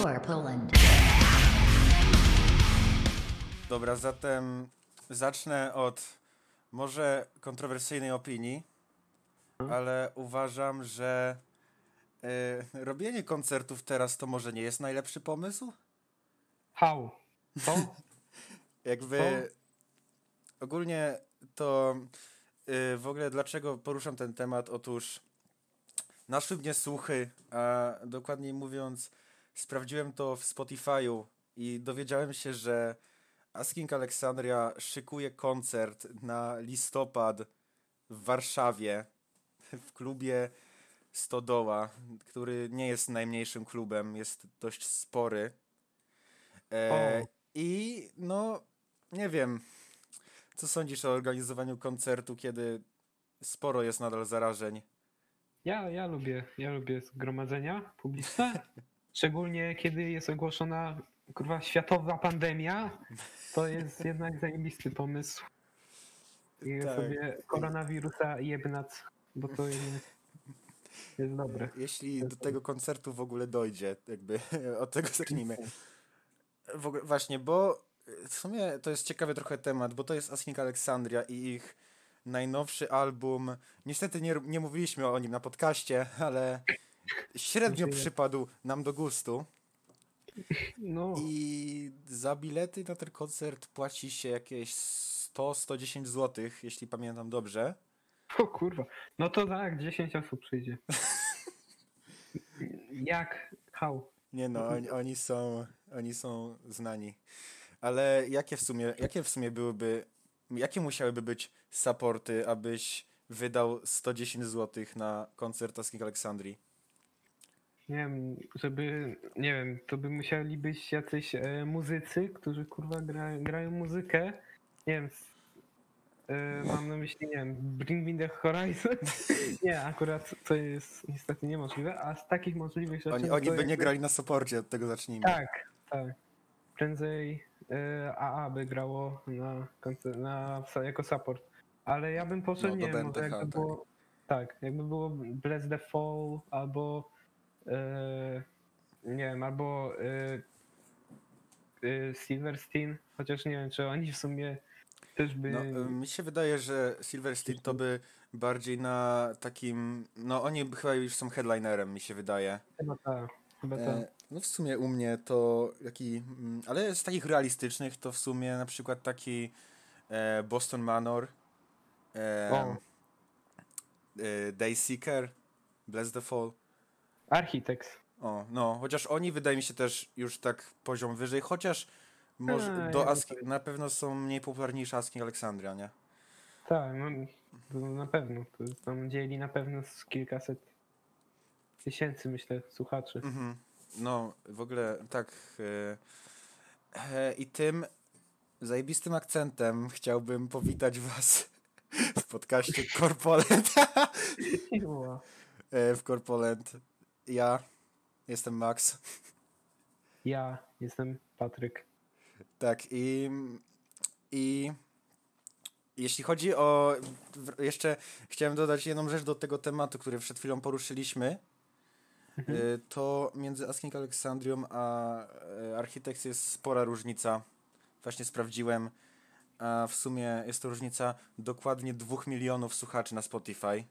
for Poland. Dobra, zatem zacznę od może kontrowersyjnej opinii, ale uważam, że y, robienie koncertów teraz to może nie jest najlepszy pomysł. How? Co? Jakby ogólnie to y, w ogóle dlaczego poruszam ten temat? Otóż naszły mnie słuchy, a dokładniej mówiąc, sprawdziłem to w Spotify'u i dowiedziałem się, że Asking Alexandria szykuje koncert na listopad w Warszawie w klubie Stodoła, który nie jest najmniejszym klubem, jest dość spory. E. I no, nie wiem, co sądzisz o organizowaniu koncertu, kiedy sporo jest nadal zarażeń? Ja, ja lubię, ja lubię zgromadzenia publiczne. Szczególnie kiedy jest ogłoszona kurwa światowa pandemia, to jest jednak zajebisty pomysł. I Tak. sobie koronawirusa jebnać, bo to jest, jest dobre. Jeśli do tego koncertu w ogóle dojdzie, jakby od tego zacznijmy. W ogóle, właśnie, bo w sumie to jest ciekawy trochę temat, bo to jest Asking Alexandria i ich najnowszy album. Niestety nie, nie mówiliśmy o nim na podcaście, ale średnio przypadł nam do gustu. No, I za bilety na ten koncert płaci się jakieś 100-110 zł, jeśli pamiętam dobrze. o kurwa. No to tak, 10 osób przyjdzie. Jak? How? Nie no, oni, oni są oni są znani. Ale jakie w sumie jakie w sumie byłyby jakie musiałyby być supporty, abyś wydał 110 zł na koncert Asking Aleksandrii? Nie wiem, żeby, nie wiem, to by musieli być jacyś e, muzycy, którzy kurwa gra, grają muzykę. Nie wiem, e, mam na myśli, nie wiem, Bring Me The Horizon. nie, akurat to jest niestety niemożliwe, a z takich możliwych rzeczy... Oni, no oni by nie jakby- grali na supporcie, od tego zacznijmy. Tak, tak. Prędzej e, AA by grało na, na, jako support. Ale ja bym poszedł, No, nie wiem, może jakby tak. było... Tak, jakby było Bless the Fall albo... E, nie wiem, albo e, e, Silverstein, chociaż nie wiem, czy oni w sumie też by... No, y, mi się wydaje, że Silverstein to by bardziej na takim. No, oni chyba już są headlinerem, mi się wydaje. Chyba tak, chyba tak. E, no, w sumie u mnie to taki. mm, Ale z takich realistycznych to w sumie na przykład taki e, Boston Manor, e, O. e, Dayseeker, Bless the Fall. Architects. O, no, chociaż oni wydaje mi się też już tak poziom wyżej, chociaż może A, do ja Aski, na pewno są mniej popularni niż Asking Alexandria, nie? Tak, no, na pewno. To tam dzieli na pewno z kilkaset tysięcy, myślę, słuchaczy. Mhm. No, w ogóle tak. E, e, I tym zajebistym akcentem chciałbym powitać Was w podcaście Corpolent. Ła. e, w Corpolent. Ja jestem Max. Ja jestem Patryk. Tak, i, i jeśli chodzi o. Jeszcze chciałem dodać jedną rzecz do tego tematu, który przed chwilą poruszyliśmy. Y, To między Asking Alexandrią a e, Architects jest spora różnica. Właśnie sprawdziłem. A w sumie jest to różnica dokładnie 2 milionów słuchaczy na Spotify.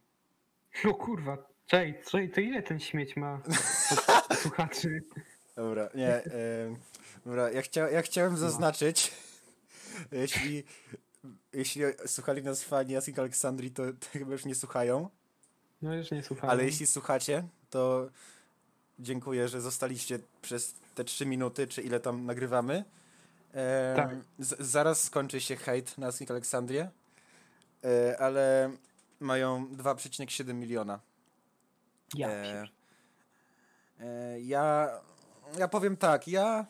O kurwa, czej, czej, to ile ten śmieć ma słuchaczy? Dobra, nie. E, dobra, ja, chcia, ja chciałem zaznaczyć, jeśli, jeśli słuchali nas fani Asking Aleksandrii, to, to chyba już nie słuchają. No już nie słuchałem. Ale jeśli słuchacie, to dziękuję, że zostaliście przez te 3 minuty, czy ile tam nagrywamy. E, Tak. zaraz skończy się hejt na Asking Aleksandrię, e, ale mają 2,7 miliona. Ja E, e, ja, ja powiem tak, ja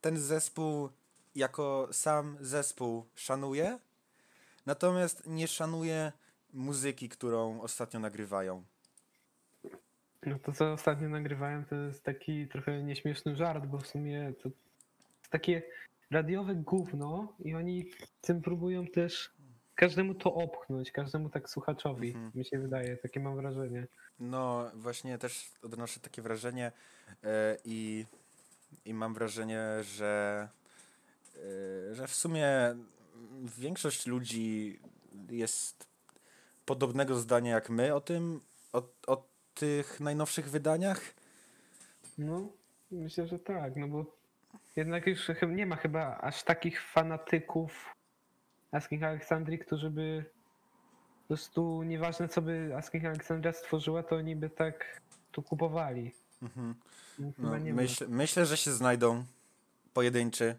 ten zespół jako sam zespół szanuję, natomiast nie szanuję muzyki, którą ostatnio nagrywają. No to co ostatnio nagrywałem, to jest taki trochę nieśmieszny żart, bo w sumie to jest takie radiowe gówno i oni tym próbują też każdemu to opchnąć, każdemu tak słuchaczowi, Mhm. mi się wydaje, takie mam wrażenie. No, właśnie też odnoszę takie wrażenie e, i i mam wrażenie, że, y, że w sumie większość ludzi jest podobnego zdania jak my o tym, o, o tych najnowszych wydaniach. No, myślę, że tak, no bo jednak już nie ma chyba aż takich fanatyków Asking Alexandrii, którzy by po prostu nieważne co by Asking Alexandria stworzyła, to oni by tak tu kupowali. Mhm. No, myśl, myślę, że się znajdą pojedynczy,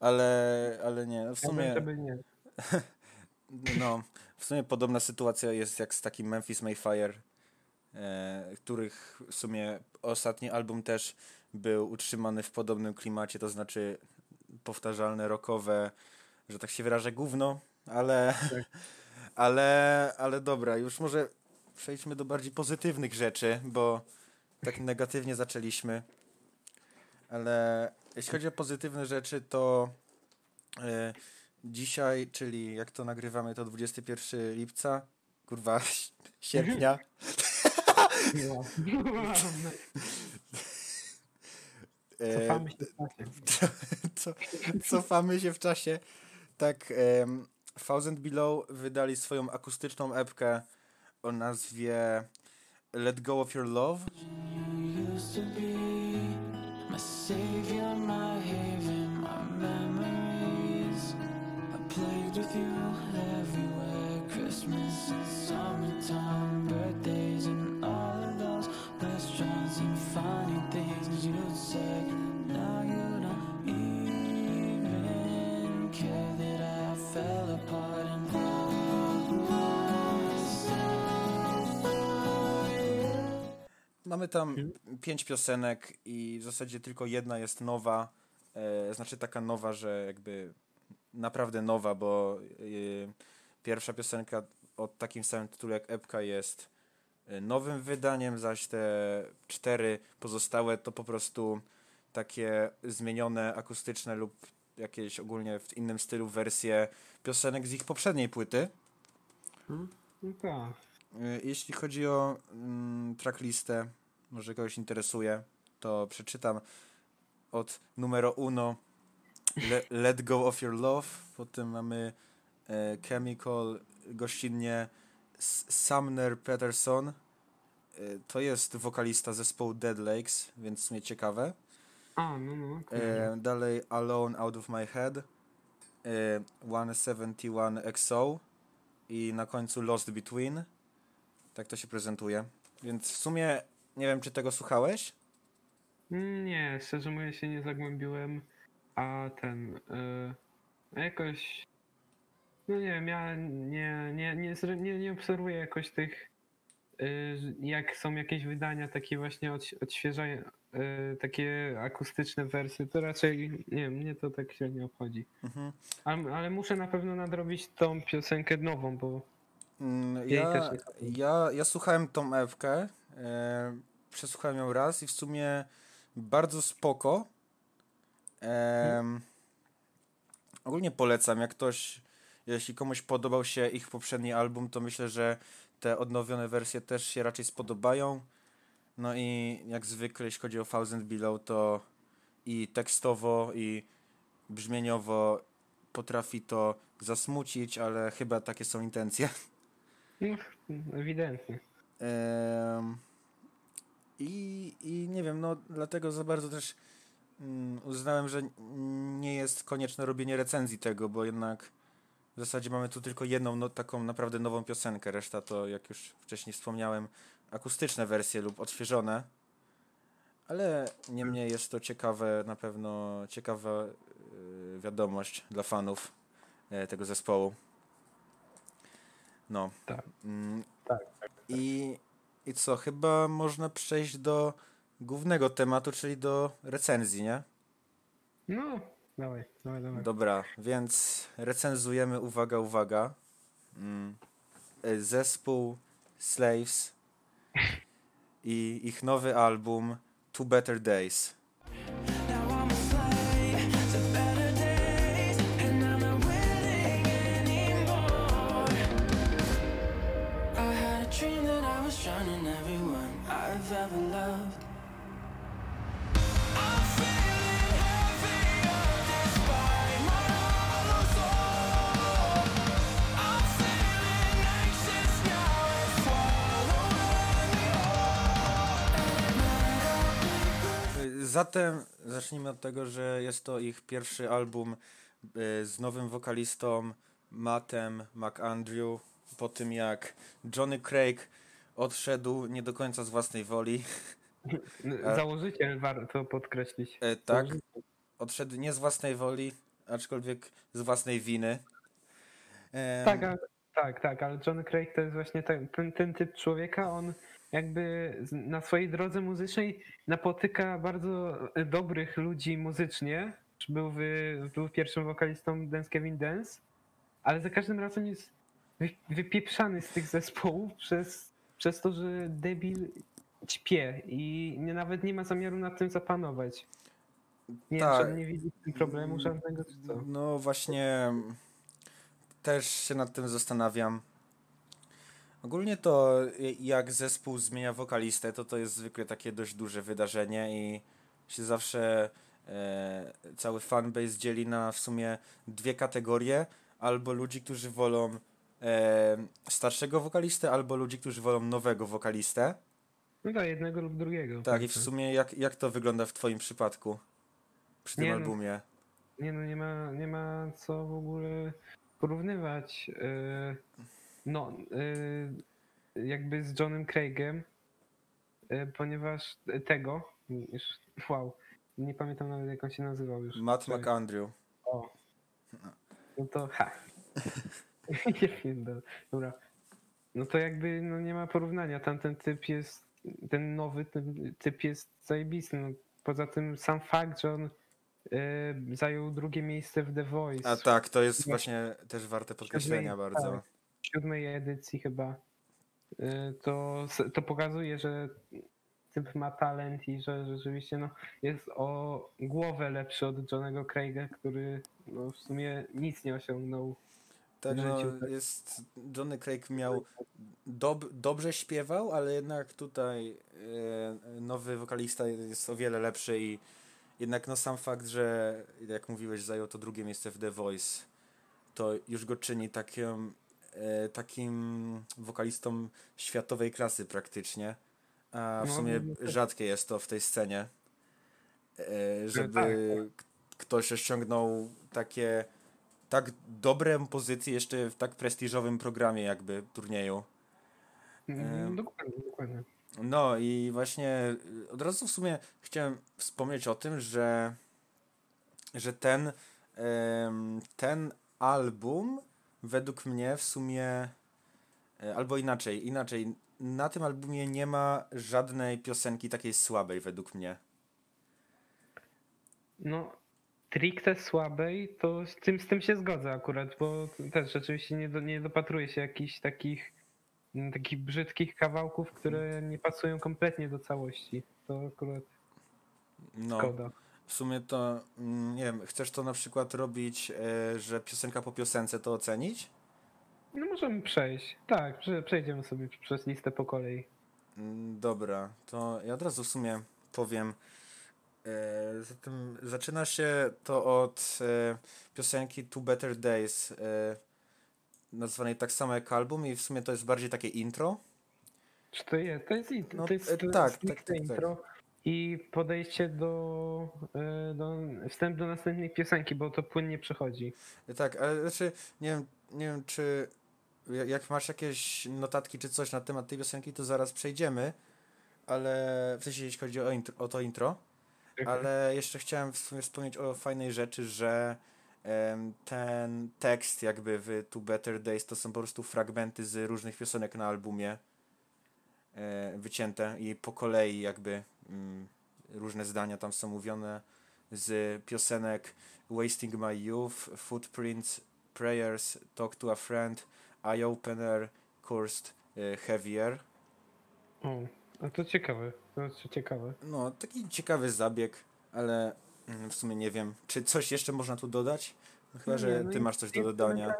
ale, ale nie. W sumie, nie. no, w sumie podobna sytuacja jest jak z takim Memphis Mayfire, e, których w sumie ostatni album też był utrzymany w podobnym klimacie, to znaczy powtarzalne, rockowe, że tak się wyrażę, gówno, ale, Tak. ale, ale dobra, już może przejdźmy do bardziej pozytywnych rzeczy, bo tak negatywnie zaczęliśmy. Ale jeśli chodzi o pozytywne rzeczy, to e, dzisiaj, czyli jak to nagrywamy, to 21 lipca, kurwa, sierpnia. Cofamy się w czasie. co, cofamy się w czasie. Tak, um, Thousand Below wydali swoją akustyczną epkę o nazwie Let Go of Your Love. You used to Mamy tam pięć piosenek i w zasadzie tylko jedna jest nowa. E, znaczy taka nowa, że jakby naprawdę nowa, bo e, pierwsza piosenka o takim samym tytule jak epka jest e, nowym wydaniem, zaś te cztery pozostałe to po prostu takie zmienione akustyczne lub jakieś ogólnie w innym stylu wersje piosenek z ich poprzedniej płyty. No tak. Y, Jeśli chodzi o mm, tracklistę, może kogoś interesuje, to przeczytam od numero uno Le, Let Go of Your Love, potem mamy e, Chemical, gościnnie Sumner Peterson, E, to jest wokalista zespołu Dead Lakes, więc sumie ciekawe. A, no, no. E, dalej Alone Out of My Head, e, 171 XO i na końcu Lost Between. Tak to się prezentuje. Więc w sumie nie wiem, czy tego słuchałeś? Nie, szczerze mówiąc się nie zagłębiłem, a ten y, a jakoś no nie wiem, ja nie, nie, nie, nie, nie obserwuję jakoś tych y, jak są jakieś wydania takie właśnie odś- odświeżają y, takie akustyczne wersje, to raczej nie wiem, mnie to tak się nie obchodzi. Mhm. Ale, ale muszę na pewno nadrobić tą piosenkę nową, bo Mm, Ja, ja, ja słuchałem tą ewkę, e, przesłuchałem ją raz i w sumie bardzo spoko. Em, ogólnie polecam, jak ktoś, jeśli komuś podobał się ich poprzedni album, to myślę, że te odnowione wersje też się raczej spodobają. No i jak zwykle, jeśli chodzi o Thousand Below, to i tekstowo, i brzmieniowo potrafi to zasmucić, ale chyba takie są intencje. no, ewidentnie. I, I nie wiem, no dlatego za bardzo też mm, uznałem, że nie jest konieczne robienie recenzji tego, bo jednak w zasadzie mamy tu tylko jedną no, taką naprawdę nową piosenkę. Reszta to, jak już wcześniej wspomniałem, akustyczne wersje lub odświeżone. Ale niemniej jest to ciekawe, na pewno ciekawa y, wiadomość dla fanów e, tego zespołu. No. Tak. Mm, Tak, I, I co, chyba można przejść do głównego tematu, czyli do recenzji, nie? No, dawaj, dawaj, dawaj. Dobra, więc recenzujemy, uwaga, uwaga, mm, e, zespół Slaves i ich nowy album Two Better Days. Zatem zacznijmy od tego, że jest to ich pierwszy album y, z nowym wokalistą Mattem McAndrew po tym jak Johnny Craig odszedł nie do końca z własnej woli. Założyciel warto podkreślić. E, tak, odszedł nie z własnej woli, aczkolwiek z własnej winy. Em, Tak, ale, tak, tak, ale John Craig to jest właśnie ten, ten, ten typ człowieka, on jakby na swojej drodze muzycznej napotyka bardzo dobrych ludzi muzycznie. Był, wy, był pierwszym wokalistą Dance Kevin Dance, ale za każdym razem jest wy, wypieprzany z tych zespołów przez, przez to, że debil ćpie i nie, nawet nie ma zamiaru nad tym zapanować. Nie Tak. wiem, nie widzi w problemu żadnego, czy co? No właśnie też się nad tym zastanawiam. Ogólnie to y, jak zespół zmienia wokalistę, to to jest zwykle takie dość duże wydarzenie i się zawsze e, cały fanbase dzieli na w sumie dwie kategorie. Albo ludzi, którzy wolą e, starszego wokalistę, albo ludzi, którzy wolą nowego wokalistę. No tak, jednego lub drugiego. Tak, i w sumie jak, jak to wygląda w twoim przypadku? Przy tym Nie no, albumie. Nie no, nie ma, nie ma co w ogóle porównywać. yy, No, yy, jakby z Johnem Craigiem, yy, ponieważ tego, już, wow, nie pamiętam nawet jak on się nazywał już. Matt Sorry. McAndrew. O. No to ha. nie wiem, do- dobra. No to jakby no nie ma porównania. Tamten typ jest, ten nowy ten typ jest zajebisty. No, poza tym sam fakt, że on y, zajął drugie miejsce w The Voice. A tak, to jest Nie. właśnie też warte podkreślenia bardzo. tak. Siódmej edycji chyba. y, To, to pokazuje, że typ ma talent i że rzeczywiście no, jest o głowę lepszy od Johnego Craiga, który no, w sumie nic nie osiągnął. Tak, no, tak. jest, Johnny Craig miał, dob, dobrze śpiewał, ale jednak tutaj e, nowy wokalista jest o wiele lepszy i jednak no sam fakt, że jak mówiłeś zajął to drugie miejsce w The Voice, to już go czyni takim, takim wokalistą światowej klasy praktycznie, a w No, sumie no tak. rzadkie jest to w tej scenie, e, żeby tak, k- ktoś osiągnął takie tak dobre pozycje jeszcze w tak prestiżowym programie jakby turnieju. Mm, Dokładnie, dokładnie. No i właśnie od razu w sumie chciałem wspomnieć o tym, że, że ten, ten album według mnie w sumie, e, albo inaczej, inaczej, na tym albumie nie ma żadnej piosenki takiej słabej według mnie. No, stricte słabej, to z tym, z tym się zgodzę akurat, bo też rzeczywiście nie, do, nie dopatruję się jakichś takich, mm, takich brzydkich kawałków, które nie pasują kompletnie do całości. To akurat No. szkoda. W sumie to, mm, nie wiem, chcesz to na przykład robić, e, że piosenka po piosence to ocenić? No możemy przejść. Tak, prze, przejdziemy sobie przez listę po kolei. Mm, Dobra, to ja od razu w sumie powiem. E, zatem zaczyna się to od e, piosenki Two Better Days, nazwanej tak samo jak album i w sumie to jest bardziej takie intro. Czy to jest? To jest, int- No, to jest e, to jest tak, tak, tak, tak. I podejście do, e, do wstęp do następnej piosenki, bo to płynnie przechodzi. Tak, ale znaczy, nie wiem, nie wiem czy ja- jak masz jakieś notatki czy coś na temat tej piosenki, to zaraz przejdziemy, ale w sensie jeśli chodzi o, intro, o to intro. Ale jeszcze chciałem w sumie wspomnieć o fajnej rzeczy, że ten tekst jakby w Two Better Days to są po prostu fragmenty z różnych piosenek na albumie e, wycięte i po kolei jakby różne zdania tam są mówione z piosenek Wasting My Youth, Footprints, Prayers, Talk to a Friend, Eye Opener, Cursed, e, Heavier. O, a to ciekawe. To ciekawe. No, taki ciekawy zabieg, ale mm, w sumie nie wiem, czy coś jeszcze można tu dodać? No, chyba, że no ty masz coś do dodania.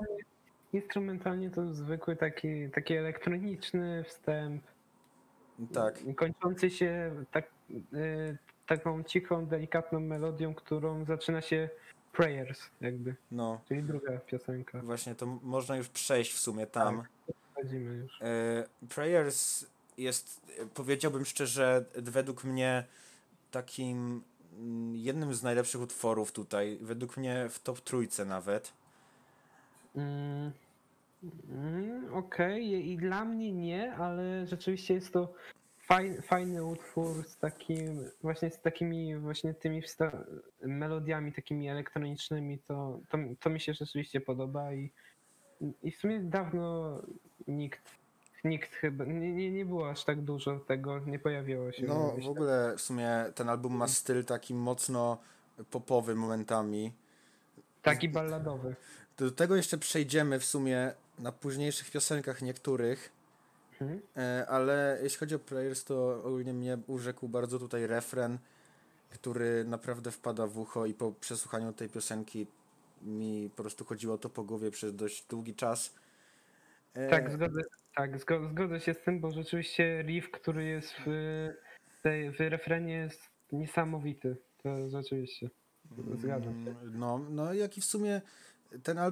Instrumentalnie, to zwykły taki, taki elektroniczny wstęp, Tak, kończący się tak, taką cichą, delikatną melodią, którą zaczyna się Prayers jakby, no, czyli druga piosenka. właśnie to można już przejść w sumie tam. Wchodzimy już. E, Prayers jest, powiedziałbym szczerze, według mnie takim mm, jednym z najlepszych utworów tutaj, według mnie w top trójce nawet. Mm, mm, Okej, i dla mnie nie, ale rzeczywiście jest to fajny, fajny utwór z takim, właśnie z takimi właśnie tymi melodiami takimi elektronicznymi, to, to, to mi się rzeczywiście podoba i, i w sumie dawno nikt, nikt chyba, nie, nie, nie było aż tak dużo tego, nie pojawiło się. No w myślę. ogóle w sumie ten album ma styl taki mocno popowy momentami. Taki balladowy. Do tego jeszcze przejdziemy w sumie na późniejszych piosenkach niektórych, Mhm. e, ale jeśli chodzi o Players, to ogólnie mnie urzekł bardzo tutaj refren, który naprawdę wpada w ucho i po przesłuchaniu tej piosenki mi po prostu chodziło to po głowie przez dość długi czas. E, Tak, zgodzę, tak zgo, zgodzę się z tym, bo rzeczywiście riff, który jest w, tej, w refrenie jest niesamowity. To rzeczywiście. Zgadzam się. Mm, No, no jak i w sumie ten y,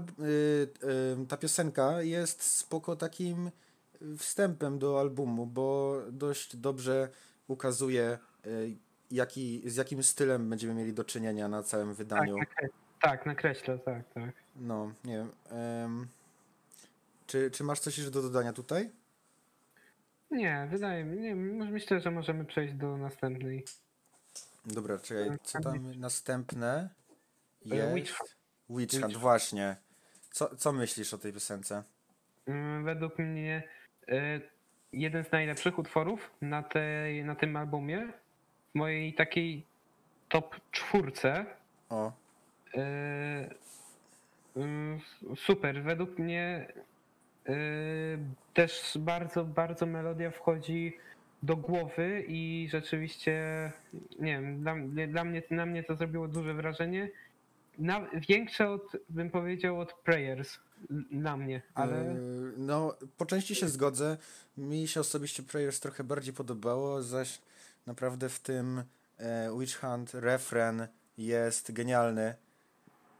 y, ta piosenka jest spoko takim wstępem do albumu, bo dość dobrze ukazuje y, jaki, z jakim stylem będziemy mieli do czynienia na całym Tak, wydaniu. nakre, tak, nakreślę, tak, tak. No, nie wiem. em, czy, czy masz coś jeszcze do dodania tutaj? Nie, wydaje mi może- myślę, że możemy przejść do następnej. Dobra, czekaj, co tam następne E, jest? Witch Hunt. Witch Hunt, właśnie. Co, co myślisz o tej piosence? Mm, Według mnie e, jeden z najlepszych utworów na, tej, na tym albumie, w mojej takiej top czwórce, O, E, mm, Super, według mnie e, też bardzo, bardzo melodia wchodzi do głowy i rzeczywiście, nie wiem, dla, dla mnie, na mnie to zrobiło duże wrażenie. Na, większe od, bym powiedział, od Prayers na mnie, ale Yy, No, po części się zgodzę. Mi się osobiście Prayers trochę bardziej podobało, zaś naprawdę w tym e, Witch Hunt refren jest genialny.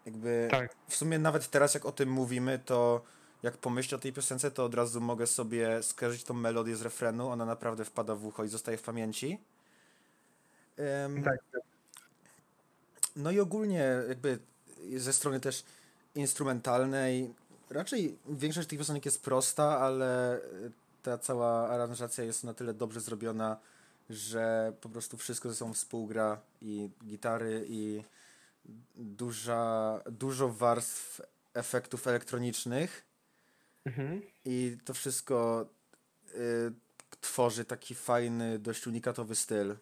Jakby tak, w sumie nawet teraz jak o tym mówimy, to jak pomyślę o tej piosence, to od razu mogę sobie skojarzyć tą melodię z refrenu. Ona naprawdę wpada w ucho i zostaje w pamięci. Em, tak. no i ogólnie jakby ze strony też instrumentalnej, raczej większość tych piosenek jest prosta, ale ta cała aranżacja jest na tyle dobrze zrobiona, że po prostu wszystko ze sobą współgra i gitary i duża, dużo warstw efektów elektronicznych Mhm. i to wszystko y, tworzy taki fajny, dość unikatowy styl.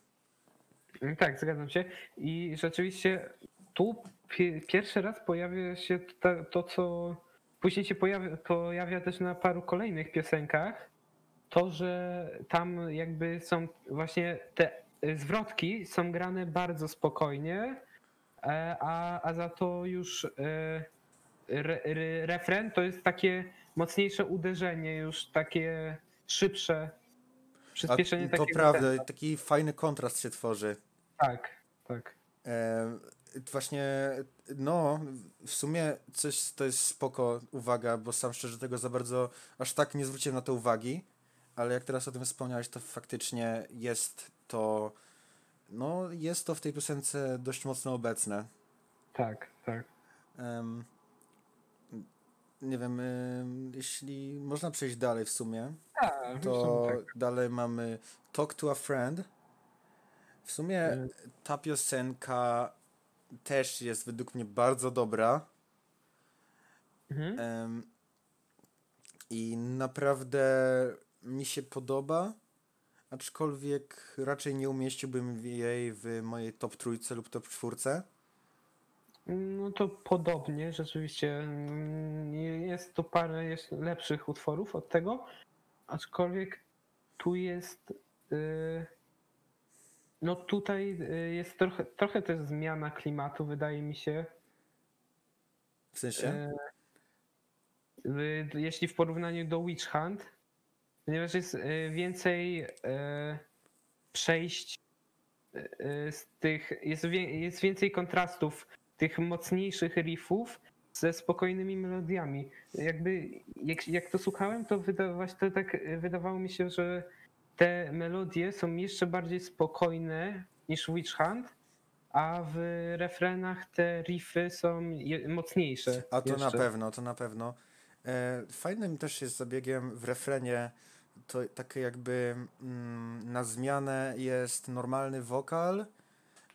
Tak, zgadzam się. I rzeczywiście tu pi- pierwszy raz pojawia się to, to co później się pojawia, pojawia też na paru kolejnych piosenkach. To, że tam jakby są właśnie te zwrotki są grane bardzo spokojnie, e, a, a za to już e, re, re, refren to jest takie mocniejsze uderzenie, już takie szybsze A przyspieszenie to takiego prawda, taki fajny kontrast się tworzy. Tak, tak. Właśnie, no, w sumie coś to jest spoko uwaga, bo sam szczerze tego za bardzo aż tak nie zwróciłem na to uwagi, ale jak teraz o tym wspomniałeś, to faktycznie jest to, no, jest to w tej piosence dość mocno obecne. Tak, tak. Em, nie wiem, em, jeśli można przejść dalej w sumie, Tak, to tak. dalej mamy Talk to a Friend. W sumie E. ta piosenka też jest według mnie bardzo dobra. Mhm. Em, I naprawdę mi się podoba, aczkolwiek raczej nie umieściłbym jej w mojej top trójce lub top czwórce. No to podobnie, rzeczywiście mm, jest tu parę jeszcze lepszych utworów od tego, aczkolwiek tu jest. y, No tutaj y, jest trochę, trochę też zmiana klimatu, wydaje mi się. W sensie? E, y, Jeśli w porównaniu do Witch Hunt, ponieważ jest y, więcej przejść y, y, z tych, jest, jest więcej kontrastów tych mocniejszych riffów ze spokojnymi melodiami. Jakby jak, jak to słuchałem, to, to tak y, wydawało mi się, że te melodie są jeszcze bardziej spokojne niż Witch Hunt, a w refrenach te riffy są mocniejsze. A to na jeszcze. pewno, to na pewno. E, fajnym też jest zabiegiem w refrenie to takie jakby mm, na zmianę jest normalny wokal,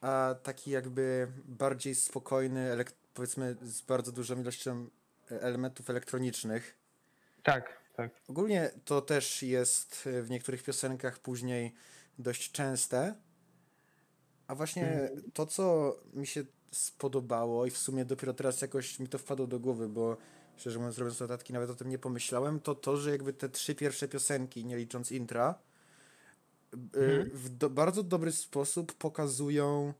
a taki jakby bardziej spokojny, powiedzmy z bardzo dużą ilością e, elementów elektronicznych. Tak, tak. Ogólnie to też jest e, w niektórych piosenkach później dość częste. A właśnie Mhm. to, co mi się spodobało i w sumie dopiero teraz jakoś mi to wpadło do głowy, bo szczerze mówiąc, robiąc notatki, nawet o tym nie pomyślałem, to to, że jakby te trzy pierwsze piosenki, nie licząc intra, y, Mhm. w do, bardzo dobry sposób pokazują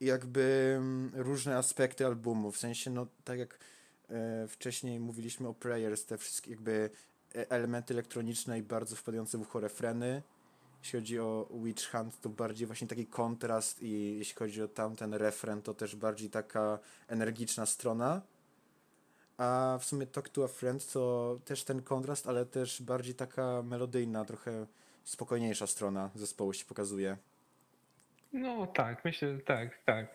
jakby mm, różne aspekty albumu. W sensie, no tak jak e, wcześniej mówiliśmy o Prayers, te wszystkie jakby e, elementy elektroniczne i bardzo wpadające w ucho refreny. Jeśli chodzi o Witch Hunt, to bardziej właśnie taki kontrast i jeśli chodzi o tamten refren, to też bardziej taka energiczna strona. A w sumie Talk to a Friend to też ten kontrast, ale też bardziej taka melodyjna, trochę spokojniejsza strona zespołu się pokazuje. No tak, myślę, że tak, tak.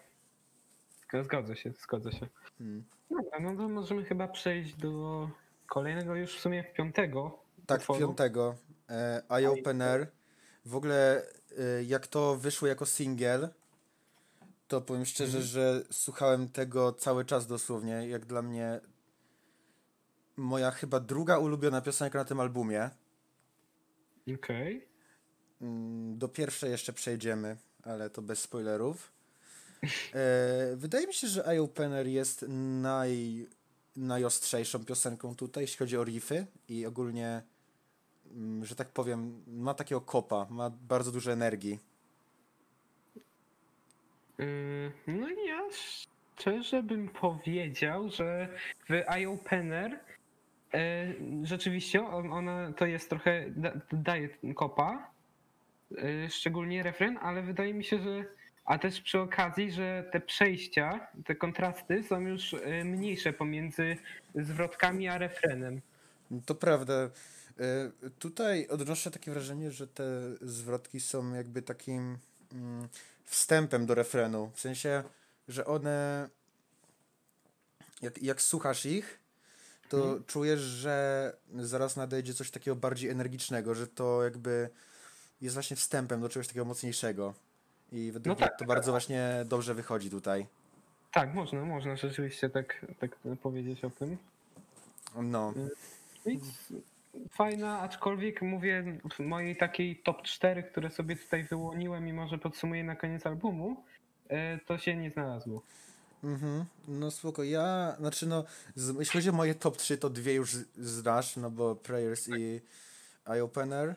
Zg- Zgodzę się, zgodzę się. Hmm. Dobra, no to możemy chyba przejść do kolejnego już w sumie piątego. Tak, utworu. piątego. E, Eye Opener. W ogóle e, jak to wyszło jako singiel, to powiem szczerze, Mhm. że słuchałem tego cały czas dosłownie. Jak dla mnie moja chyba druga ulubiona piosenka na tym albumie. Okej. Mm, Do pierwszej jeszcze przejdziemy, ale to bez spoilerów. E, wydaje mi się, że Eye Opener jest naj, najostrzejszą piosenką tutaj, jeśli chodzi o riffy i ogólnie, mm, że tak powiem, ma takiego kopa, ma bardzo dużo energii. Ym, No ja szczerze bym powiedział, że w Eye Opener e, rzeczywiście on, ona to jest trochę, da, daje kopa, e, szczególnie refren, ale wydaje mi się, że a też przy okazji, że te przejścia, te kontrasty są już e, mniejsze pomiędzy zwrotkami a refrenem. To prawda. E, Tutaj odnoszę takie wrażenie, że te zwrotki są jakby takim mm, wstępem do refrenu. W sensie, że one. Jak, jak słuchasz ich, to Mhm. czujesz, że zaraz nadejdzie coś takiego bardziej energicznego, że to jakby jest właśnie wstępem do czegoś takiego mocniejszego. I według No mnie tak, to bardzo właśnie dobrze wychodzi tutaj. Tak, można, można rzeczywiście tak, tak powiedzieć o tym. No. Nic fajna, aczkolwiek mówię w mojej takiej top 4, które sobie tutaj wyłoniłem i może podsumuję na koniec albumu, e, to się nie znalazło. Mhm, no spoko. Ja, znaczy no, jeśli chodzi o moje top 3, to dwie już z- znasz, no bo Prayers i Eye Opener.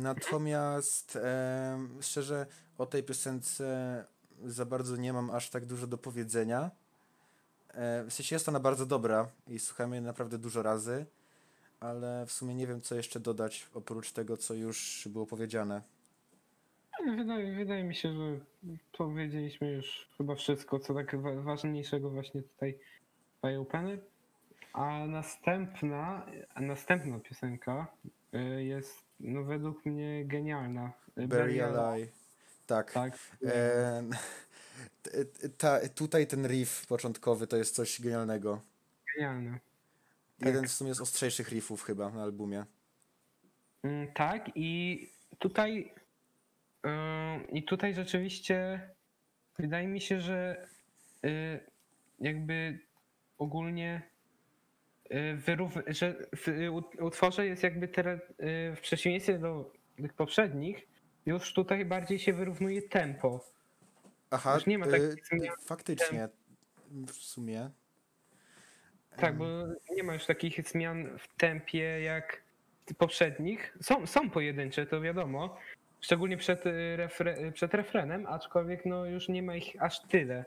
Natomiast em, szczerze o tej piosence za bardzo nie mam aż tak dużo do powiedzenia. E, w sensie jest ona bardzo dobra i słuchamy jej naprawdę dużo razy, ale w sumie nie wiem co jeszcze dodać oprócz tego, co już było powiedziane. Wydaje, wydaje mi się, że powiedzieliśmy już chyba wszystko, co tak wa- ważniejszego właśnie tutaj Opener. A następna, następna piosenka e, jest no, według mnie genialna. E, Bury Alive. Tak. Tak. E, ta, tutaj ten riff początkowy to jest coś genialnego. Genialna. Jeden w sumie z ostrzejszych riffów chyba na albumie. Mm, Tak, i tutaj ym, i tutaj rzeczywiście wydaje mi się, że y, jakby ogólnie wyrów, że w u- utworze jest jakby teraz y, w przeciwieństwie do tych poprzednich już tutaj bardziej się wyrównuje tempo. Aha, Już nie ma y, takich zmian. faktycznie. W sumie. Tak, bo nie ma już takich zmian w tempie jak poprzednich. Są, są pojedyncze, to wiadomo. Szczególnie przed, y, refre, przed refrenem, aczkolwiek no już nie ma ich aż tyle.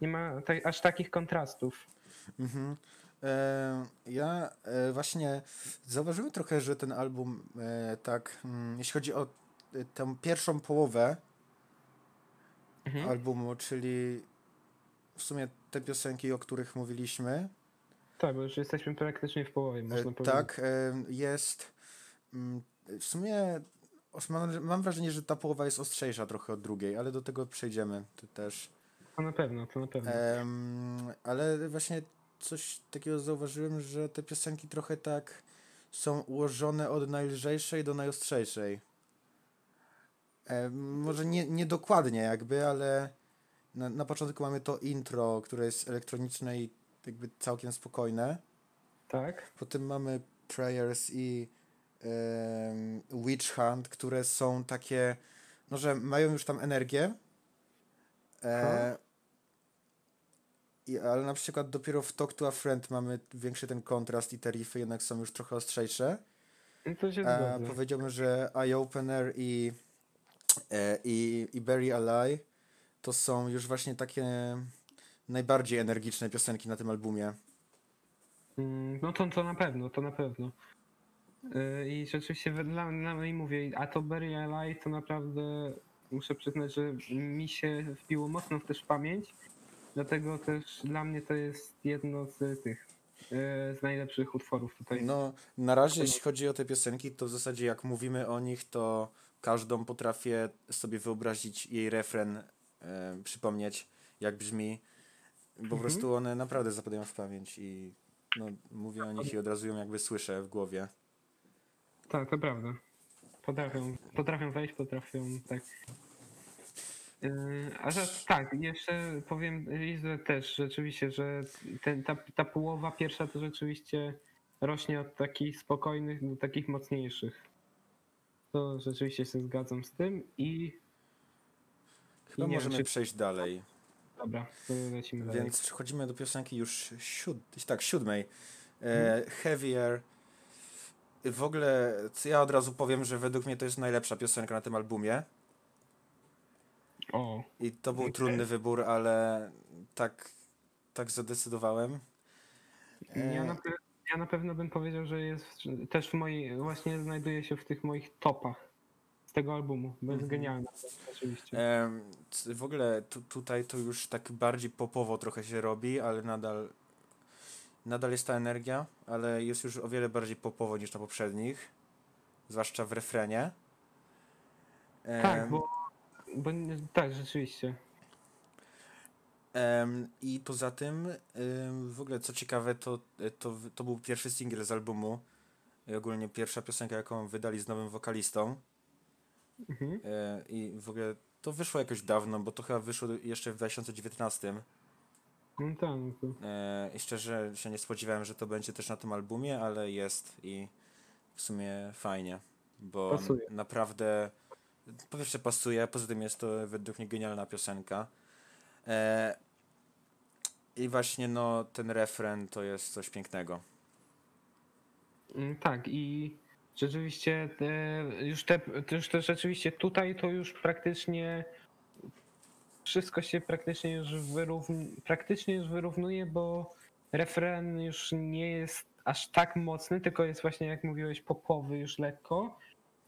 Nie ma ta, aż takich kontrastów. Mhm. E, ja e, właśnie zauważyłem trochę, że ten album e, tak, mm, jeśli chodzi o tę pierwszą połowę Mhm. albumu, czyli w sumie te piosenki, o których mówiliśmy, Tak, bo już jesteśmy praktycznie w połowie, można powiedzieć. Tak, jest. mm, W sumie mam, wrażenie, że ta połowa jest ostrzejsza trochę od drugiej, ale do tego przejdziemy też. To na pewno, to na pewno. Ale właśnie coś takiego zauważyłem, że te piosenki trochę tak są ułożone od najlżejszej do najostrzejszej. Em, może nie, nie dokładnie jakby, ale na, na początku mamy to intro, które jest elektroniczne i jakby całkiem spokojne. Tak? Potem mamy Prayers i em, Witch Hunt, które są takie, no że mają już tam energię. E, i, ale na przykład dopiero w Talk to a Friend mamy większy ten kontrast i te riffy jednak są już trochę ostrzejsze. To się E, powiedziałbym, że Eye Opener i, e, i, i Bury Ally to są już właśnie takie najbardziej energiczne piosenki na tym albumie. Mm, No to, to na pewno, to na pewno. Yy, I rzeczywiście dla, dla mnie mówię, a to Barry Ally to naprawdę muszę przyznać, że mi się wbiło mocno też w pamięć. Dlatego też dla mnie to jest jedno z tych yy, z najlepszych utworów tutaj. No, na razie jeśli chodzi o te piosenki, to w zasadzie jak mówimy o nich, to każdą potrafię sobie wyobrazić jej refren, e, przypomnieć jak brzmi. Po Mhm. prostu one naprawdę zapadają w pamięć i no, mówię o nich i od razu ją jakby słyszę w głowie. Tak, to prawda. Potrafią, potrafią wejść, potrafią tak. Yy, A że tak, jeszcze powiem Izrael też rzeczywiście, że ten, ta, ta połowa pierwsza to rzeczywiście rośnie od takich spokojnych do takich mocniejszych. To rzeczywiście się zgadzam z tym i Chyba Nie wiem, możemy czy- przejść dalej. dobra, to lecimy dalej. Więc przechodzimy do piosenki już siód... tak, siódmej. E, Heavier. W ogóle ja od razu powiem, że według mnie to jest najlepsza piosenka na tym albumie. O, I to był Okej. trudny wybór, ale tak, tak zadecydowałem. E, ja na, pe- ja na pewno bym powiedział, że jest też w mojej, właśnie znajduje się w tych moich topach z tego albumu, bo jest Mhm. genialna oczywiście. C- w ogóle tu, tutaj to już tak bardziej popowo trochę się robi, ale nadal, nadal jest ta energia, ale jest już o wiele bardziej popowo niż na poprzednich, zwłaszcza w refrenie. Tak, bo, bo nie- tak, rzeczywiście. Em, I poza tym, ym, w ogóle co ciekawe, to, to, to był pierwszy singiel z albumu. I ogólnie pierwsza piosenka, jaką wydali z nowym wokalistą. Mhm. E, I w ogóle to wyszło jakoś dawno, bo to chyba wyszło jeszcze w 2019. No tak, no to, E, I szczerze się nie spodziewałem, że to będzie też na tym albumie, ale jest i w sumie fajnie, bo Pasuje. naprawdę po pierwsze pasuje, poza tym jest to według mnie genialna piosenka. E, I właśnie no ten refren to jest coś pięknego. Mm, tak i rzeczywiście te, już te, już te rzeczywiście tutaj to już praktycznie wszystko się praktycznie już wyrówn, praktycznie już wyrównuje, bo refren już nie jest aż tak mocny, tylko jest właśnie jak mówiłeś popowy już lekko,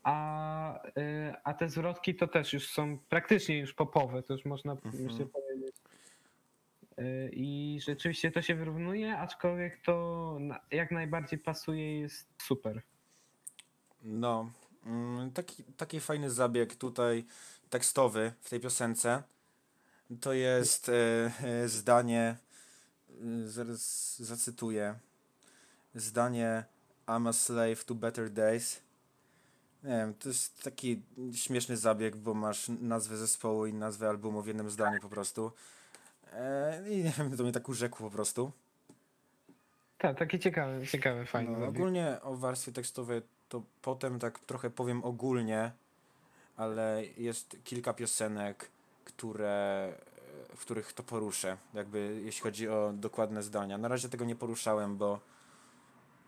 a, y, a te zwrotki to też już są praktycznie już popowe, to już można Mhm. myślę powiedzieć. Y, I rzeczywiście to się wyrównuje, aczkolwiek to jak najbardziej pasuje jest super. No, mm, taki, taki fajny zabieg tutaj tekstowy w tej piosence. To jest e, e, zdanie, e, zaraz zacytuję. Zdanie I'm a slave to better days. Nie wiem, to jest taki śmieszny zabieg, bo masz nazwę zespołu i nazwę albumu w jednym zdaniu po prostu. E, I nie wiem, to mnie tak urzekło po prostu. Tak, takie ciekawe, ciekawe, fajne. No, ogólnie o warstwie tekstowej to potem tak trochę powiem ogólnie, ale jest kilka piosenek, które, w których to poruszę, jakby jeśli chodzi o dokładne zdania. Na razie tego nie poruszałem, bo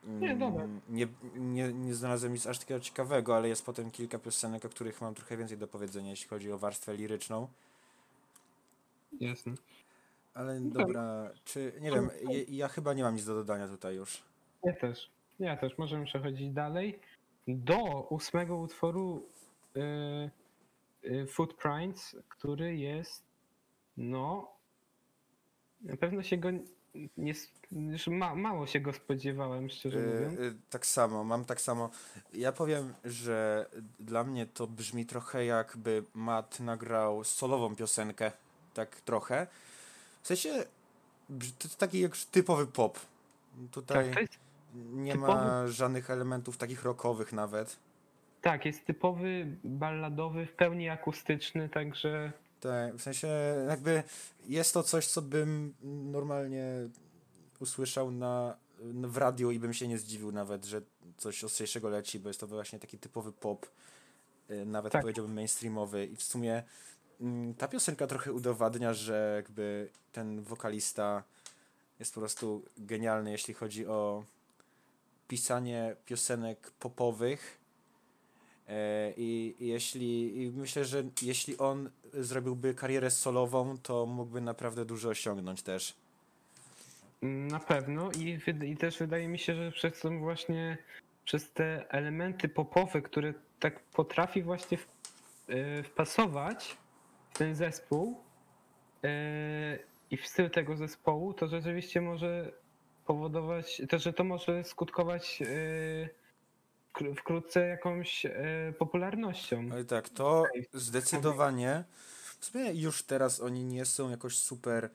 Nie, dobra. mm, nie, nie, nie znalazłem nic aż takiego ciekawego, ale jest potem kilka piosenek, o których mam trochę więcej do powiedzenia, jeśli chodzi o warstwę liryczną. Jasne. Ale dobra, czy nie wiem, ja, ja chyba nie mam nic do dodania tutaj już. Ja też. Ja też. Możemy przechodzić dalej. Do ósmego utworu y, y, Footprints, który jest no na pewno się go nie, już ma, mało się go spodziewałem, szczerze mówiąc. Y, y, tak samo, mam tak samo. Ja powiem, że dla mnie to brzmi trochę jakby Matt nagrał solową piosenkę, tak trochę. W sensie, to jest taki jak typowy pop. Tutaj Tak, nie typowy- ma żadnych elementów takich rockowych nawet. tak, jest typowy balladowy, w pełni akustyczny, także Tak, w sensie jakby jest to coś, co bym normalnie usłyszał na, w radiu i bym się nie zdziwił nawet, że coś ostrzejszego leci, bo jest to właśnie taki typowy pop, y, nawet Tak. powiedziałbym mainstreamowy i w sumie mm, ta piosenka trochę udowadnia, że jakby ten wokalista jest po prostu genialny, jeśli chodzi o pisanie piosenek popowych. E, I, i jeśli i myślę, że jeśli on zrobiłby karierę solową, to mógłby naprawdę dużo osiągnąć też. Na pewno i, i też wydaje mi się, że przez tą właśnie przez te elementy popowe, które tak potrafi właśnie w, e, wpasować w ten zespół e, i w styl tego zespołu, to rzeczywiście może powodować, to że to może skutkować wkrótce jakąś e, popularnością. No i tak, to zdecydowanie. W sumie już teraz oni nie są jakoś super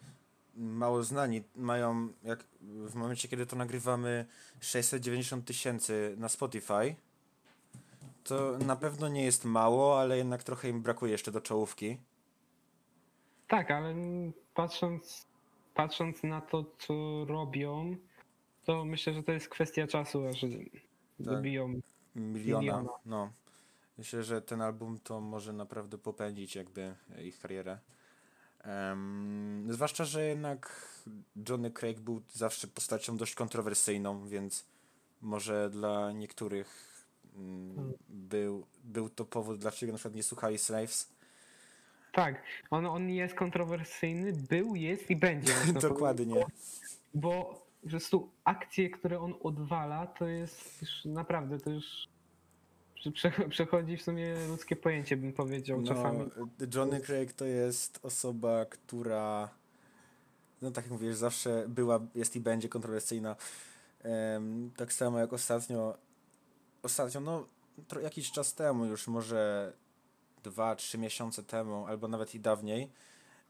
mało znani. Mają, jak w momencie, kiedy to nagrywamy, 690 tysięcy na Spotify. To na pewno nie jest mało, ale jednak trochę im brakuje jeszcze do czołówki. Tak, ale patrząc, patrząc na to, co robią, to myślę, że to jest kwestia czasu, aż dobiją. Miliona. Miliona. No. Myślę, że ten album to może naprawdę popędzić jakby ich karierę. Em, zwłaszcza, że jednak Johnny Craig był zawsze postacią dość kontrowersyjną, więc może dla niektórych mm, Hmm. był, był to powód, dlaczego na przykład nie słuchali Slaves. Tak, on, on jest kontrowersyjny, był, jest i będzie. Dokładnie. Bo po prostu akcje, które on odwala, to jest już naprawdę, to już przechodzi w sumie ludzkie pojęcie, bym powiedział No, czasami. Johnny Craig to jest osoba, która no tak jak mówisz, zawsze była, jest i będzie kontrowersyjna. Em, tak samo jak ostatnio, ostatnio, no jakiś czas temu już, może dwa, trzy miesiące temu, albo nawet i dawniej,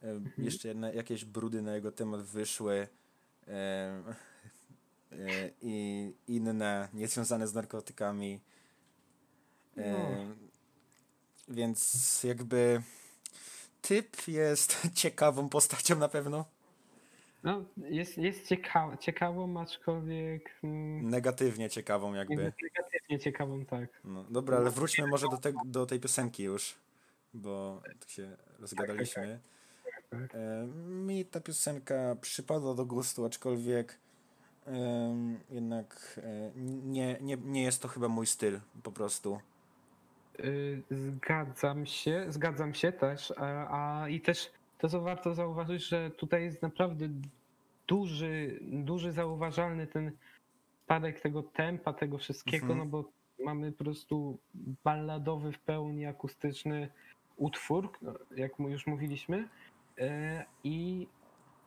em, jeszcze jedne, jakieś brudy na jego temat wyszły i inne, niezwiązane z narkotykami. No. Więc jakby typ jest ciekawą postacią na pewno. No, jest, jest ciekawa, ciekawą, aczkolwiek mm, Negatywnie ciekawą jakby. negatywnie ciekawą, tak. No, dobra, ale wróćmy może do, te, do tej piosenki już, bo tak się rozgadaliśmy. tak. E, Mi ta piosenka przypadła do gustu, aczkolwiek jednak e, nie, nie, nie jest to chyba mój styl po prostu. Y, Zgadzam się, zgadzam się też, a, a i też to co warto zauważyć, że tutaj jest naprawdę duży, duży zauważalny ten spadek tego tempa, tego wszystkiego, Mhm. no bo mamy po prostu balladowy w pełni akustyczny utwór, no, jak już mówiliśmy e, i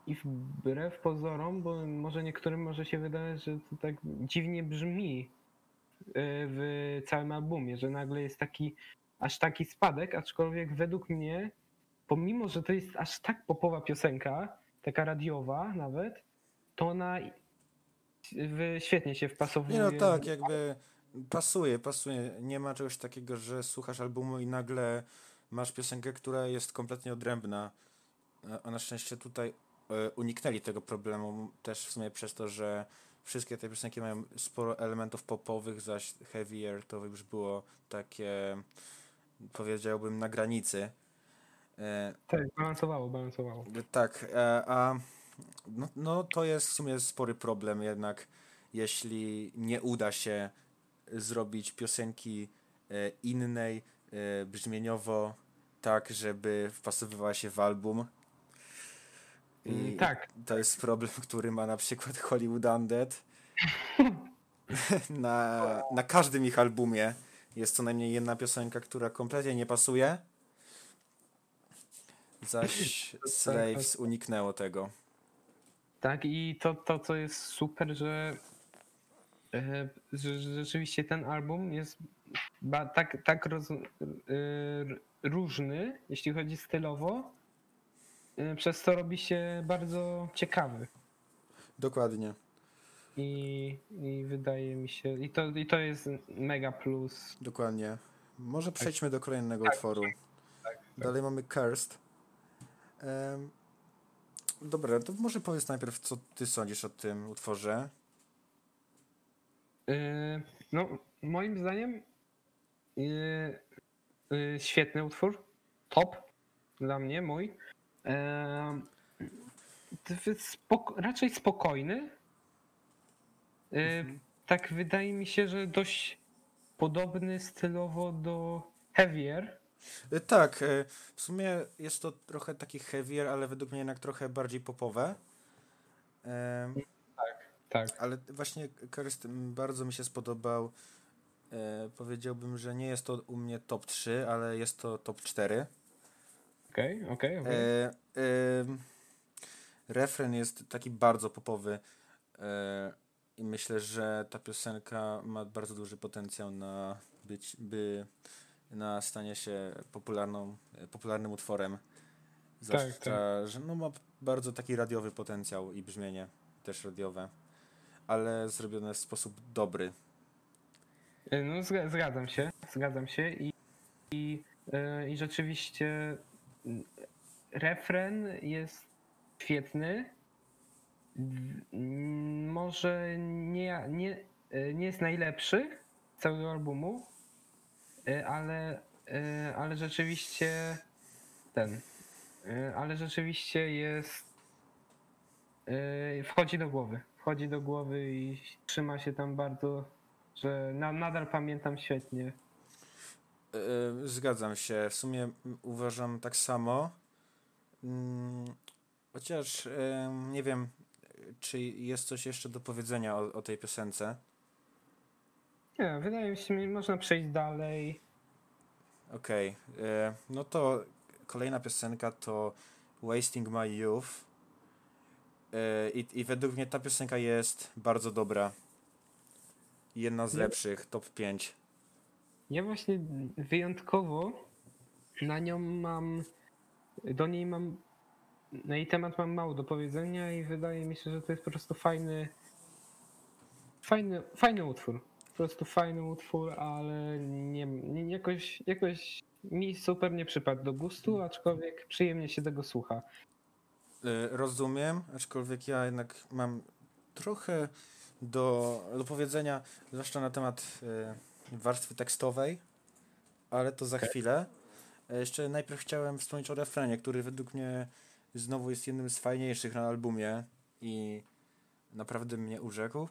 i wbrew pozorom, bo może niektórym może się wydawać, że to tak dziwnie brzmi e, w całym albumie, że nagle jest taki aż taki spadek, aczkolwiek według mnie, pomimo, że to jest aż tak popowa piosenka, taka radiowa nawet, to ona świetnie się wpasowuje. No tak, jakby pasuje, pasuje. Nie ma czegoś takiego, że słuchasz albumu i nagle masz piosenkę, która jest kompletnie odrębna. A- na szczęście tutaj e, uniknęli tego problemu też w sumie przez to, że wszystkie te piosenki mają sporo elementów popowych, zaś Heavier to już było takie powiedziałbym na granicy. E, Tak, balansowało, balansowało. tak, e, a no, no to jest w sumie spory problem jednak, jeśli nie uda się zrobić piosenki innej, brzmieniowo, tak, żeby wpasowywała się w album. I Mm, tak. To jest problem, który ma na przykład Hollywood Undead. na, na każdym ich albumie jest co najmniej jedna piosenka, która kompletnie nie pasuje. Zaś Slaves uniknęło tego. Tak, i to, to co jest super, że, e, że rzeczywiście ten album jest tak, tak roz, e, różny, jeśli chodzi stylowo, przez to robi się bardzo ciekawy. Dokładnie. I, I wydaje mi się, i to, i to jest mega plus. Dokładnie. Może przejdźmy do kolejnego Tak, utworu. Dalej mamy Cursed. Em, dobra, to może powiedz najpierw, co ty sądzisz o tym utworze. E, No, moim zdaniem e, e, świetny utwór. Top dla mnie, mój. Spoko- raczej spokojny. E, Tak wydaje mi się, że dość podobny stylowo do Heavier. E, Tak, e, w sumie jest to trochę taki heavier, ale według mnie jednak trochę bardziej popowe. Em, Tak. Ale właśnie m, bardzo mi się spodobał. E, powiedziałbym, że nie jest to u mnie top 3, ale jest to top 4. Okej, okej, okej. E, em, refren jest taki bardzo popowy e, i myślę, że ta piosenka ma bardzo duży potencjał na być, by na stanie się popularną, e, popularnym utworem. Zwłaszcza, że no ma bardzo taki radiowy potencjał i brzmienie też radiowe, ale zrobione w sposób dobry. E, No, zga- zgadzam się, zgadzam się i, i, e, i rzeczywiście refren jest świetny. Może nie, nie, nie jest najlepszy całego albumu, ale, ale rzeczywiście ten, ale rzeczywiście jest, wchodzi do głowy, wchodzi do głowy i trzyma się tam bardzo że na, nadal pamiętam świetnie. E, Zgadzam się. W sumie uważam tak samo. Mm, Chociaż em, nie wiem, czy jest coś jeszcze do powiedzenia o, o tej piosence. Nie, wydaje mi się, że można przejść dalej. Okej, e, no to kolejna piosenka to Wasting My Youth. E, I, I według mnie ta piosenka jest bardzo dobra. Jedna z lepszych, top 5. Ja właśnie wyjątkowo na nią mam, do niej mam, na jej temat mam mało do powiedzenia i wydaje mi się, że to jest po prostu fajny, fajny, fajny utwór. Po prostu fajny utwór, ale nie, nie jakoś, jakoś mi super nie przypadł do gustu, aczkolwiek przyjemnie się tego słucha. Y, Rozumiem, aczkolwiek ja jednak mam trochę do, do powiedzenia, zwłaszcza na temat y, warstwy tekstowej, ale to za chwilę. E, Jeszcze najpierw chciałem wspomnieć o refrenie, który według mnie znowu jest jednym z fajniejszych na albumie i naprawdę mnie urzekł.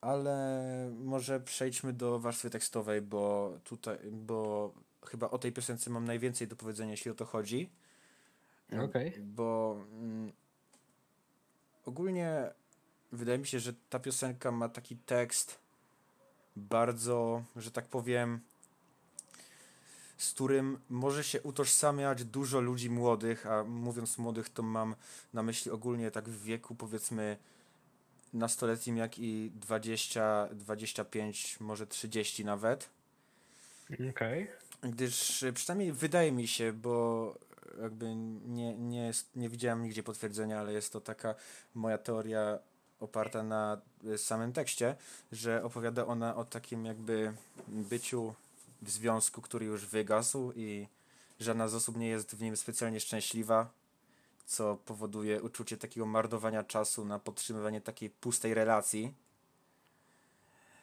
Ale może przejdźmy do warstwy tekstowej, bo tutaj, bo chyba o tej piosence mam najwięcej do powiedzenia, jeśli o to chodzi. Okej. Bo mm, ogólnie wydaje mi się, że ta piosenka ma taki tekst bardzo, że tak powiem, z którym może się utożsamiać dużo ludzi młodych, a mówiąc młodych, to mam na myśli ogólnie tak w wieku powiedzmy nastoletnim, jak i 20, 25, może 30 nawet. Okej. Gdyż y, przynajmniej wydaje mi się, bo jakby nie, nie, nie widziałem nigdzie potwierdzenia, ale jest to taka moja teoria oparta na y, samym tekście, że opowiada ona o takim jakby byciu w związku, który już wygasł i żadna z osób nie jest w nim specjalnie szczęśliwa, co powoduje uczucie takiego marnowania czasu na podtrzymywanie takiej pustej relacji.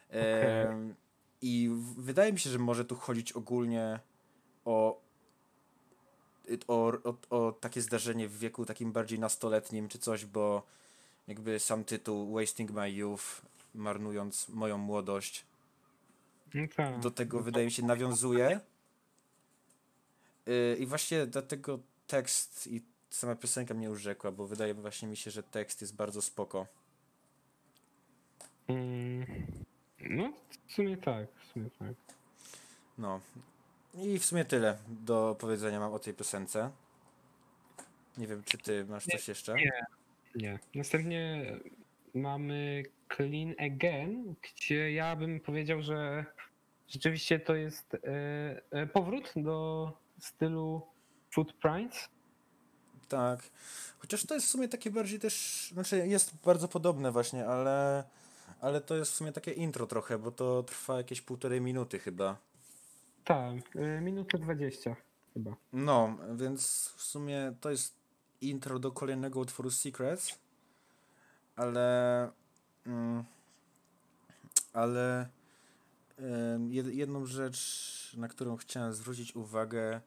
Em, I w- wydaje mi się, że może tu chodzić ogólnie o, o, o, o takie zdarzenie w wieku takim bardziej nastoletnim czy coś, bo jakby sam tytuł Wasting My Youth, marnując moją młodość, No tak. do tego wydaje mi się nawiązuje. Yy, I właśnie dlatego tekst i sama piosenka mnie urzekła, bo wydaje właśnie mi się, że tekst jest bardzo spoko. Mm, No, w sumie tak, w sumie tak. No. I w sumie tyle do powiedzenia mam o tej piosence. Nie wiem, czy ty masz coś jeszcze? nie. Nie. Następnie mamy Clean Again, gdzie ja bym powiedział, że rzeczywiście to jest e, e, powrót do stylu Footprints. Tak. Chociaż to jest w sumie takie bardziej też, znaczy jest bardzo podobne właśnie, ale, ale to jest w sumie takie intro trochę, bo to trwa jakieś półtorej minuty chyba. Tak, e, minutę 20 chyba. No, więc w sumie to jest intro do kolejnego utworu Secrets, ale mm, ale jed- jedną rzecz, na którą chciałem zwrócić uwagę,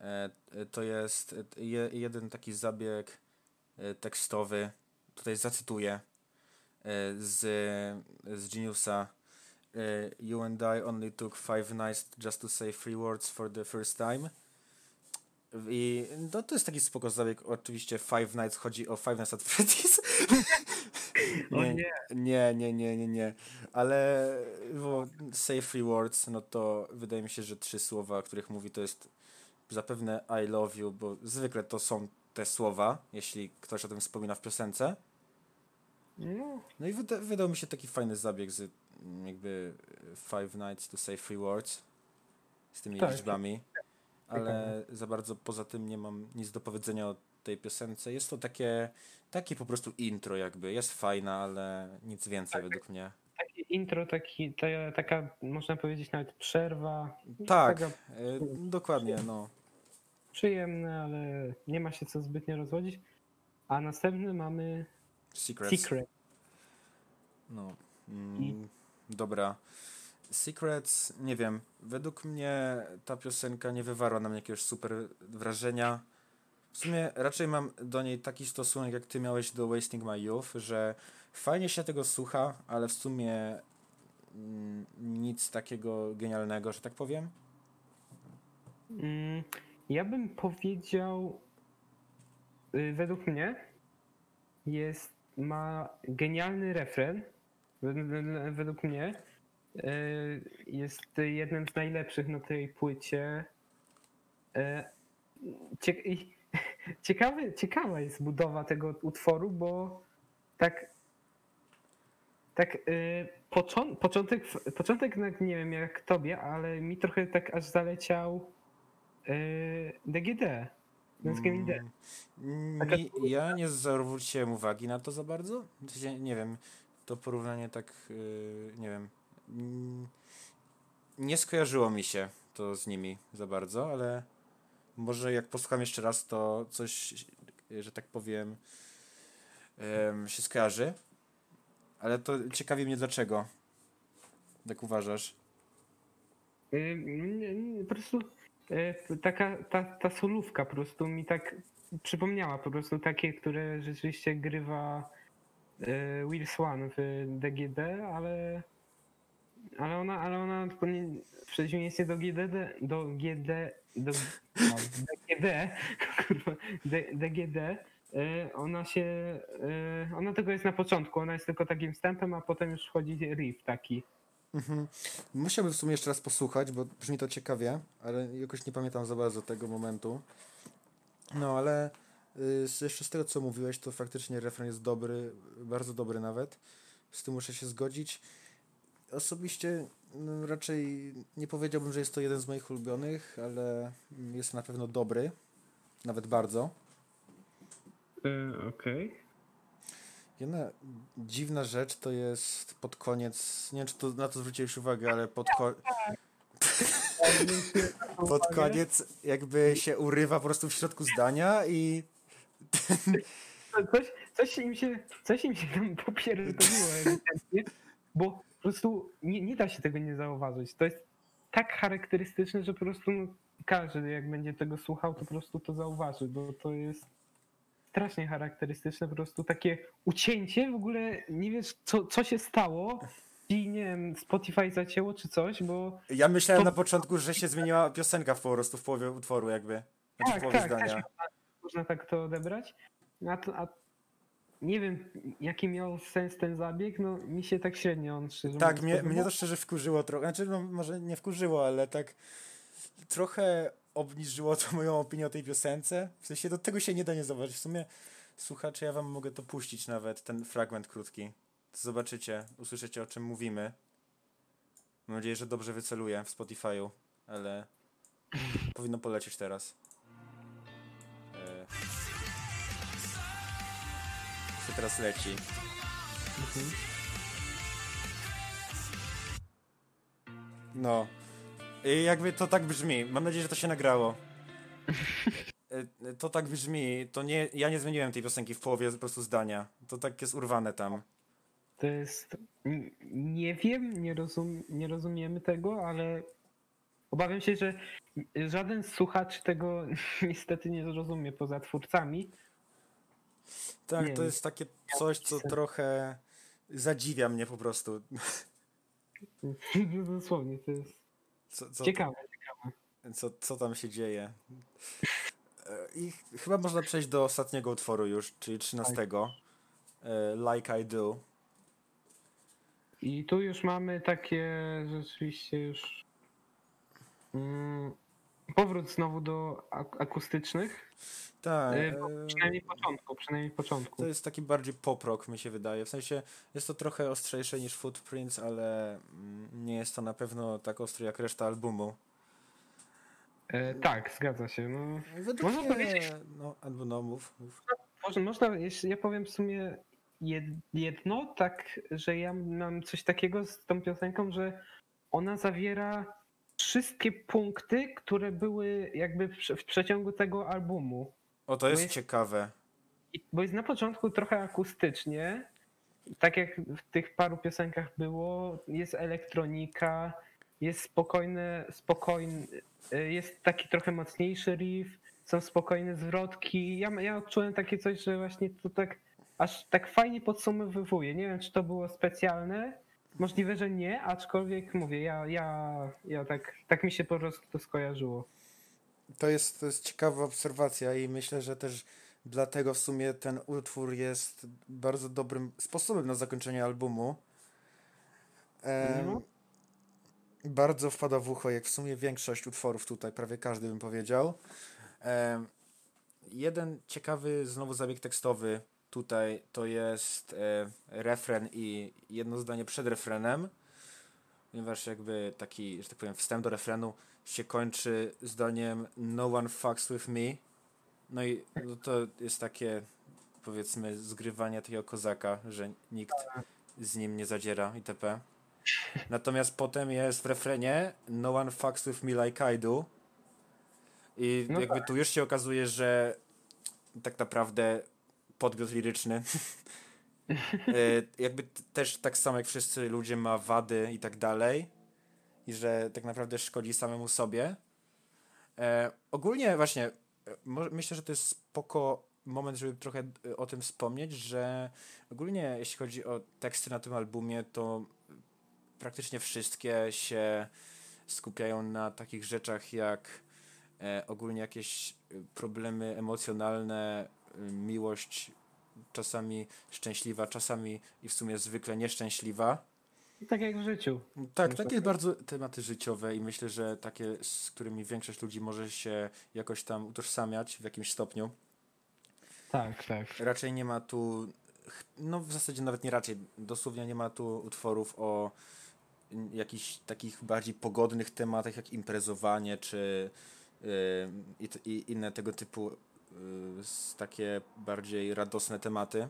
e, to jest e, je, jeden taki zabieg e, tekstowy. Tutaj zacytuję z, z Geniusa. You and I only took five nights just to say three words for the first time. I no, to jest taki spoko zabieg. Oczywiście Five Nights chodzi o Five Nights at Freddy's. Nie, nie, nie, nie, nie, nie. Ale bo say three words, no to wydaje mi się, że trzy słowa, o których mówi, to jest zapewne I love you, bo zwykle to są te słowa, jeśli ktoś o tym wspomina w piosence. No, No i wyda wydał mi się taki fajny zabieg z jakby Five Nights to say three words z tymi Tak. liczbami, ale za bardzo poza tym nie mam nic do powiedzenia o tej piosence. Jest to takie, takie po prostu intro jakby, jest fajna, ale nic więcej według mnie. takie intro, taki, ta, taka można powiedzieć nawet przerwa. Tak, Taka e, dokładnie, no. przyjemne, ale nie ma się co zbytnio rozwodzić. A następny mamy Secrets. Secret. No. Mm, dobra. Secrets, nie wiem. Według mnie ta piosenka nie wywarła na mnie jakiegoś super wrażenia. W sumie raczej mam do niej taki stosunek, jak ty miałeś do Wasting My Youth, że fajnie się tego słucha, ale w sumie mm, nic takiego genialnego, że tak powiem. Mm, Ja bym powiedział, y, według mnie jest, ma genialny refren. Wed- Według mnie jest jednym z najlepszych na tej płycie. E, ciekawy, ciekawa jest budowa tego utworu, bo tak tak y, począ, początek, początek nie wiem jak tobie, ale mi trochę tak aż zaleciał y, DGD. Mm, mi, ja nie zwróciłem uwagi na to za bardzo. Nie wiem, to porównanie tak, yy, nie wiem, nie skojarzyło mi się to z nimi za bardzo, ale może jak posłucham jeszcze raz, to coś, że tak powiem, em, się skojarzy. Ale to ciekawi mnie dlaczego. Jak uważasz? Nie, po prostu y, taka ta, ta solówka po prostu mi tak przypomniała po prostu takie, które rzeczywiście grywa y, Will Swan w DGD, ale ale ona, ale ona w przeciwieństwie do GDD, do GD, do no, kurwa, D, DGD, y, ona się, y, ona tylko jest na początku, ona jest tylko takim wstępem, a potem już wchodzi riff taki. Mhm. Musiałbym w sumie jeszcze raz posłuchać, bo brzmi to ciekawie, ale jakoś nie pamiętam za bardzo tego momentu. No, ale y, jeszcze z tego, co mówiłeś, to faktycznie refren jest dobry, bardzo dobry nawet. Z tym muszę się zgodzić. Osobiście no, raczej nie powiedziałbym, że jest to jeden z moich ulubionych, ale jest na pewno dobry, nawet bardzo. Okej. Jedna dziwna rzecz to jest pod koniec, nie wiem czy to, na to zwróciłeś uwagę, ale pod, ko- pod koniec jakby się urywa po prostu w środku zdania i Coś, coś im się, coś im się tam popierdoliło ewidentnie, bo po prostu nie, nie da się tego nie zauważyć. To jest tak charakterystyczne, że po prostu no, każdy jak będzie tego słuchał, to po prostu to zauważy, bo to jest strasznie charakterystyczne, po prostu takie ucięcie, w ogóle nie wiesz co, co się stało i nie wiem, Spotify zacięło czy coś, bo ja myślałem To- na początku, że się zmieniła piosenka po prostu w połowie utworu jakby. Znaczy w Tak, połowie tak, też zdania. można, można tak to odebrać. A, to, a nie wiem, jaki miał sens ten zabieg, no mi się tak średnio on szczerze Tak, mnie, mnie to szczerze wkurzyło trochę. Znaczy, no, może nie wkurzyło, ale tak trochę obniżyło to moją opinię o tej piosence. W sensie do tego się nie da nie zauważyć. W sumie słuchacze, ja wam mogę to puścić nawet, ten fragment krótki. Zobaczycie, usłyszycie o czym mówimy. Mam nadzieję, że dobrze wyceluję w Spotify'u, ale powinno polecieć teraz. Co teraz leci? Mhm. No. I jakby to tak brzmi. Mam nadzieję, że to się nagrało. E, To tak brzmi. To nie, ja nie zmieniłem tej piosenki w połowie po prostu zdania. To tak jest urwane tam. To jest. Nie wiem, nie, rozum, nie rozumiemy tego, ale obawiam się, że żaden słuchacz tego niestety nie zrozumie poza twórcami. Tak, Nie to wiem. jest takie coś, co trochę zadziwia mnie po prostu. Dosłownie, to jest Co, co, ciekawe. co, co tam się dzieje. E, I ch- chyba można przejść do ostatniego utworu już, czyli 13. E, Like I Do. I tu już mamy takie rzeczywiście już. Mm, powrót znowu do ak- akustycznych. Tak. E, bo e, Przynajmniej początku, przynajmniej początku. To jest taki bardziej pop rock, mi się wydaje. W sensie jest to trochę ostrzejsze niż Footprints, ale mm, nie jest to na pewno tak ostre jak reszta albumu. E, tak, zgadza się. No, Według Można powiedzieć- no, albo no, mów, mów. Można, jeśli ja powiem w sumie jed- jedno, tak, że ja mam coś takiego z tą piosenką, że ona zawiera wszystkie punkty, które były jakby w, prze- w przeciągu tego albumu. O, to jest jest- ciekawe. Bo jest na początku trochę akustycznie, tak jak w tych paru piosenkach było, jest elektronika, jest spokojne, spokojny, jest taki trochę mocniejszy riff, są spokojne zwrotki. Ja, ja odczułem takie coś, że właśnie to tak aż tak fajnie podsumowywuje. Nie wiem, czy to było specjalne. Możliwe, że nie, aczkolwiek mówię, ja, ja, ja tak, tak mi się po prostu to skojarzyło. To jest, to jest ciekawa obserwacja i myślę, że też dlatego w sumie ten utwór jest bardzo dobrym sposobem na zakończenie albumu. No. Bardzo wpada w ucho, jak w sumie większość utworów tutaj, prawie każdy bym powiedział. Em, jeden ciekawy znowu zabieg tekstowy tutaj to jest e, refren i jedno zdanie przed refrenem, ponieważ jakby taki, że tak powiem, wstęp do refrenu się kończy zdaniem No one fucks with me. No i no to jest takie, powiedzmy, zgrywanie takiego kozaka, że nikt z nim nie zadziera itp. Natomiast potem jest w refrenie No one fucks with me like I do. I No jakby tu już się okazuje, że tak naprawdę podmiot liryczny e, jakby też tak samo jak wszyscy ludzie ma wady i tak dalej i że tak naprawdę szkodzi samemu sobie. E, ogólnie właśnie e, myślę, że to jest spoko moment, żeby trochę e, o tym wspomnieć, że ogólnie jeśli chodzi o teksty na tym albumie, to praktycznie wszystkie się skupiają na takich rzeczach jak e, ogólnie jakieś problemy emocjonalne, miłość czasami szczęśliwa, czasami i w sumie zwykle nieszczęśliwa. Tak jak w życiu. Tak, takie bardzo tematy życiowe i myślę, że takie, z którymi większość ludzi może się jakoś tam utożsamiać w jakimś stopniu. Tak, tak. Raczej nie ma tu, no w zasadzie nawet nie raczej, dosłownie nie ma tu utworów o jakichś takich bardziej pogodnych tematach jak imprezowanie czy yy, i, i inne tego typu yy, s- takie bardziej radosne tematy.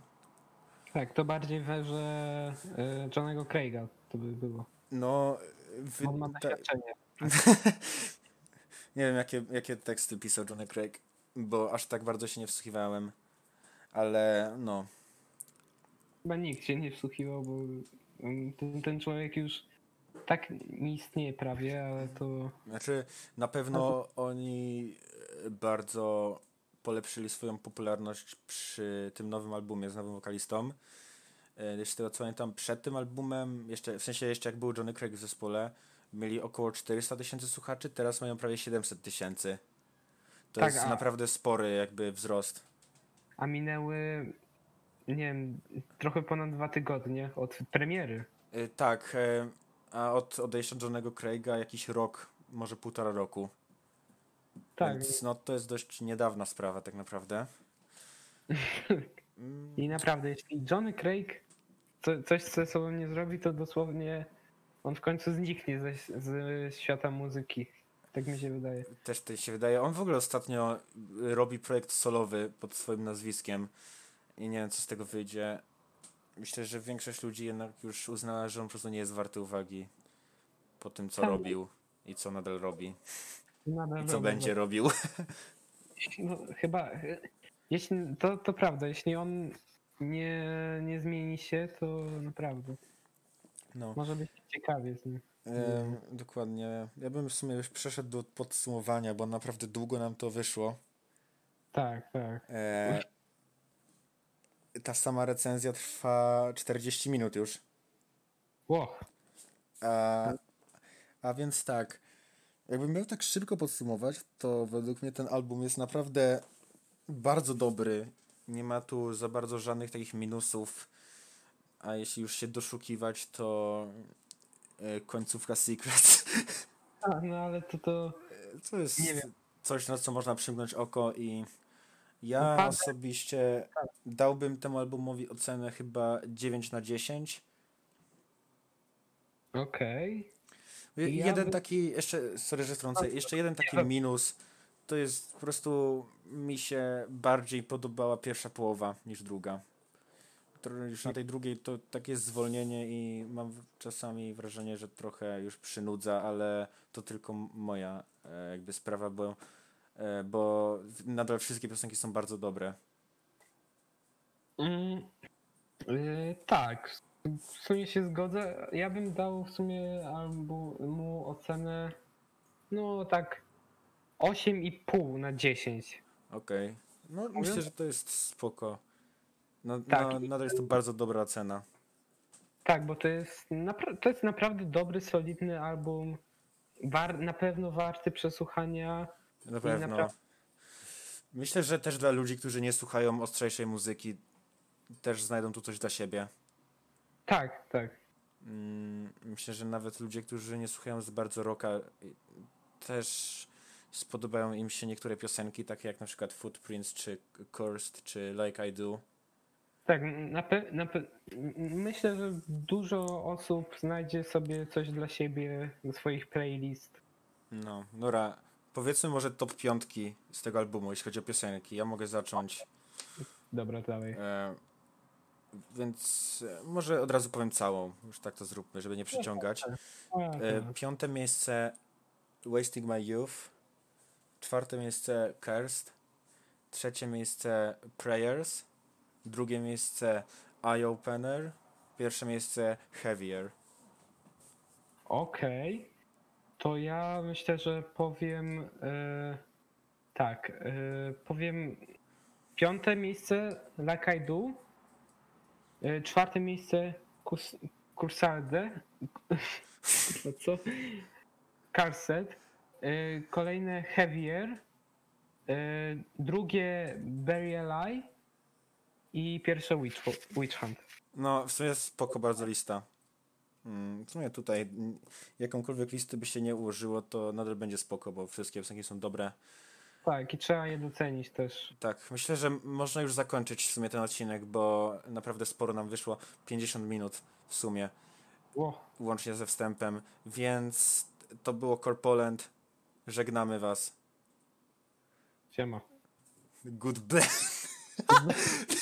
Tak, to bardziej we, że y, Johnego Craiga to by było. No, wy, On ma doświadczenie. Nie wiem, jakie, jakie teksty pisał Johnny Craig, bo aż tak bardzo się nie wsłuchiwałem. Ale no, Chyba nikt się nie wsłuchiwał, bo ten, ten człowiek już tak nie istnieje prawie, ale to znaczy na pewno oni bardzo polepszyli swoją popularność przy tym nowym albumie z nowym wokalistą. E, Jeszcze tego co pamiętam, przed tym albumem, jeszcze, w sensie jeszcze jak był Johnny Craig w zespole, mieli około 400 tysięcy słuchaczy, teraz mają prawie 700 tysięcy. To Tak, jest a- naprawdę spory jakby wzrost. a minęły nie wiem, trochę ponad dwa tygodnie od premiery. Y, Tak, e, a od odejścia Johnego Craiga jakiś rok, może półtora roku. Tak, Więc no to jest dość niedawna sprawa tak naprawdę. I naprawdę, jeśli Johnny Craig co, coś ze sobą nie zrobi, to dosłownie on w końcu zniknie ze, z świata muzyki. Tak mi się wydaje. Też to się wydaje. On w ogóle ostatnio robi projekt solowy pod swoim nazwiskiem i nie wiem, co z tego wyjdzie. Myślę, że większość ludzi jednak już uznała, że on po prostu nie jest warty uwagi po tym, co Tak. robił i co nadal robi Nadal i co robię, będzie robił. No, chyba. Jeśli, to, to prawda, jeśli on nie, nie zmieni się, to naprawdę. No. Może być ciekawie z nim. Dokładnie. Ja bym w sumie już przeszedł do podsumowania, bo naprawdę długo nam to wyszło. Tak, tak. E, ta sama recenzja trwa 40 minut już. Ło, A, a więc tak, jakbym miał tak szybko podsumować, to według mnie ten album jest naprawdę bardzo dobry. Nie ma tu za bardzo żadnych takich minusów. A jeśli już się doszukiwać, to e, końcówka Secrets. a, no ale to to. To jest coś, na co można przymknąć oko i ja Upadek. osobiście dałbym temu albumowi ocenę chyba 9 na 10. Okej. Ja jeden taki, jeszcze, sorry, że wtrącę, jeszcze jeden taki minus, to jest po prostu mi się bardziej podobała pierwsza połowa niż druga. Już na tej drugiej to takie zwolnienie i mam czasami wrażenie, że trochę już przynudza, ale to tylko moja e, jakby sprawa, bo, e, bo nadal wszystkie piosenki są bardzo dobre. Mm, y, tak, w sumie się zgodzę. Ja bym dał w sumie albumu ocenę. No tak. 8,5 na 10. Okej. No myślę, że to jest spoko. No, Tak. no, nadal jest to bardzo dobra cena. Tak, bo to jest, napra- to jest naprawdę dobry, solidny album. War- na pewno warty przesłuchania. Na pewno. naprawdę- Myślę, że też dla ludzi, którzy nie słuchają ostrzejszej muzyki, też znajdą tu coś dla siebie. Tak, tak. Mm, Myślę, że nawet ludzie, którzy nie słuchają za bardzo rocka, y, też spodobają im się niektóre piosenki, takie jak na przykład Footprints, czy Cursed, czy Like I Do. Tak, na pe- na pe- myślę, że dużo osób znajdzie sobie coś dla siebie do swoich playlist. No, Nora, powiedzmy może top piątki z tego albumu, jeśli chodzi o piosenki. Ja mogę zacząć. Dobra, dalej. E, więc e, może od razu powiem całą, już tak to zróbmy, żeby nie przyciągać. A, E, piąte miejsce Wasting My Youth. Czwarte miejsce Cursed. Trzecie miejsce Prayers. Drugie miejsce Eye Opener. Pierwsze miejsce Heavier. Okej. To ja myślę, że powiem e, tak. E, powiem piąte miejsce Like I Do. E, czwarte miejsce Kus. Kurwa, co? Carset. E, kolejne Heavier. E, drugie Burial Eye. I pierwsze Witch, Witch Hunt. No, w sumie spoko bardzo lista. Mm, W sumie tutaj jakąkolwiek listy by się nie ułożyło, to nadal będzie spoko, bo wszystkie piosenki są dobre. Tak, i trzeba je docenić też. Tak, myślę, że można już zakończyć w sumie ten odcinek, bo naprawdę sporo nam wyszło. 50 minut w sumie. Ło. łącznie ze wstępem, więc to było Corpoland. Żegnamy was. Siema. Goodbye.